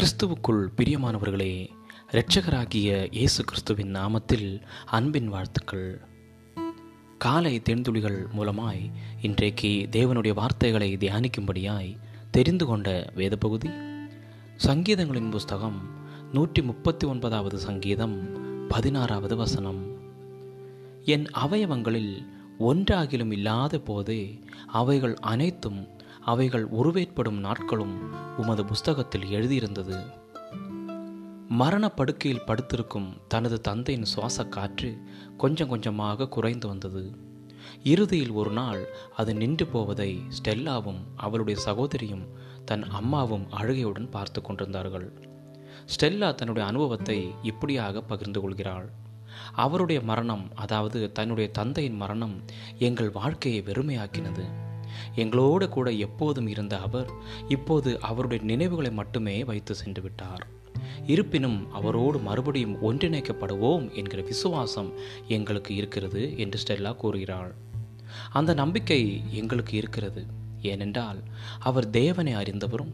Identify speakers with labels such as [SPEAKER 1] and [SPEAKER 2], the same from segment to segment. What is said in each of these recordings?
[SPEAKER 1] கிறிஸ்துவுக்குள் பிரியமானவர்களே இரட்சகராகிய இயேசு கிறிஸ்துவின் நாமத்தில் அன்பின் வாழ்த்துக்கள். காலை தென்துளிகள் மூலமாய் இன்றைக்கு தேவனுடைய வார்த்தைகளை தியானிக்கும்படியாய் தெரிந்து கொண்ட வேத பகுதி சங்கீதங்களின் புஸ்தகம் நூற்றி முப்பத்தி ஒன்பதாவது சங்கீதம் பதினாறாவது வசனம். என் அவயவங்களில் ஒன்றாகிலும் இல்லாத போதே அவைகள் அனைத்தும் அவைகள் உருவேற்படும் நாட்களும் உமது புஸ்தகத்தில் எழுதியிருந்தது. மரணப்படுக்கையில் படுத்திருக்கும் தனது தந்தையின் சுவாச காற்று கொஞ்சம் கொஞ்சமாக குறைந்து வந்தது. இறுதியில் ஒரு நாள் அது நின்று போவதை ஸ்டெல்லாவும் அவளுடைய சகோதரியும் தன் அம்மாவும் அழுகையுடன் பார்த்து கொண்டிருந்தார்கள். ஸ்டெல்லா தன்னுடைய அனுபவத்தை இப்படியாக பகிர்ந்து கொள்கிறாள். அவருடைய மரணம் அதாவது தன்னுடைய தந்தையின் மரணம் எங்கள் வாழ்க்கையை வெறுமையாக்கினது. எங்களோடு கூட எப்போதும் இருந்த அவர் இப்போது அவருடைய நினைவுகளை மட்டுமே வைத்து சென்று விட்டார் இருப்பினும் அவரோடு மறுபடியும் ஒன்றிணைக்கப்படுவோம் என்கிற விசுவாசம் எங்களுக்கு இருக்கிறது என்று ஸ்டெல்லா கூறுகிறாள். அந்த நம்பிக்கை எங்களுக்கு இருக்கிறது. ஏனென்றால் அவர் தேவனை அறிந்தவரும்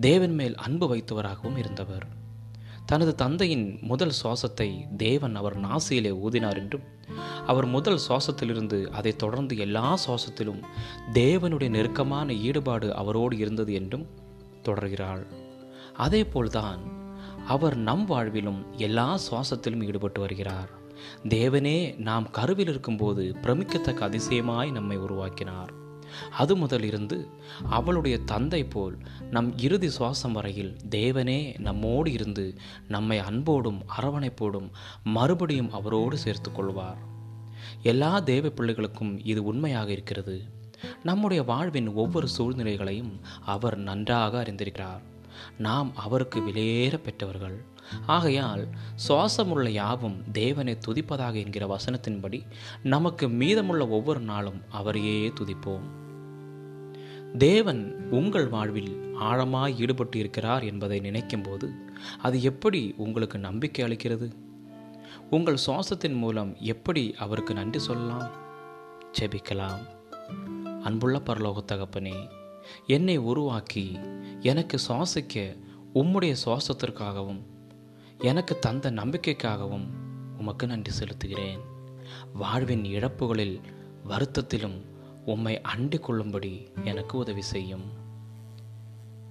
[SPEAKER 1] தேவன் மேல் அன்பு வைத்தவராகவும் இருந்தவர். தனது தந்தையின் முதல் சுவாசத்தை தேவன் அவர் நாசியிலே ஊதினார் என்றும் அவர் முதல் சுவாசத்திலிருந்து அதை தொடர்ந்து எல்லா சுவாசத்திலும் தேவனுடைய நெருக்கமான ஈடுபாடு அவரோடு இருந்தது என்றும் தொடர்கிறாள். அதே போல்தான் அவர் நம் வாழ்விலும் எல்லா சுவாசத்திலும் ஈடுபட்டு வருகிறார். தேவனே நாம் கருவில் இருக்கும்போது பிரமிக்கத்தக்க அதிசயமாய் நம்மை உருவாக்கினார். அது முதல் இருந்து அவளுடைய தந்தை போல் நம் இறுதி சுவாசம் வரையில் தேவனே நம்மோடு இருந்து நம்மை அன்போடும் அரவணைப்போடும் மறுபடியும் அவரோடு சேர்த்து கொள்வார். எல்லா தேவ பிள்ளைகளுக்கும் இது உண்மையாக இருக்கிறது. நம்முடைய வாழ்வின் ஒவ்வொரு சூழ்நிலைகளையும் அவர் நன்றாக அறிந்திருக்கிறார். நாம் அவருக்கு விலையேற பெற்றவர்கள். ஆகையால் சுவாசமுள்ள யாவும் தேவனை துதிப்பதாக என்கிற வசனத்தின்படி நமக்கு மீதமுள்ள ஒவ்வொரு நாளும் அவரையே துதிப்போம். தேவன் உங்கள் வாழ்வில் ஆழமாய் ஈடுபட்டு இருக்கிறார் என்பதை நினைக்கும்போது அது எப்படி உங்களுக்கு நம்பிக்கை அளிக்கிறது? உங்கள் சுவாசத்தின் மூலம் எப்படி அவருக்கு நன்றி சொல்லலாம்? ஜெபிக்கலாம். அன்புள்ள பரலோக தகப்பனே என்னை உருவாக்கி எனக்கு சுவாசிக்க உம்முடைய சுவாசத்திற்காகவும் எனக்கு தந்த நம்பிக்கைக்காகவும் உமக்கு நன்றி செலுத்துகிறேன். வாழ்வின் இழப்புகளில் வருத்தத்திலும் உம்மை அண்டி கொள்ளும்படி எனக்கு உதவி செய்யும்.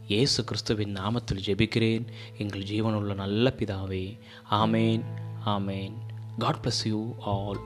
[SPEAKER 1] இயேசு கிறிஸ்துவின் நாமத்தில் ஜெபிக்கிறேன். எங்கள் ஜீவனுள்ள நல்ல பிதாவே ஆமேன் ஆமேன். God bless you all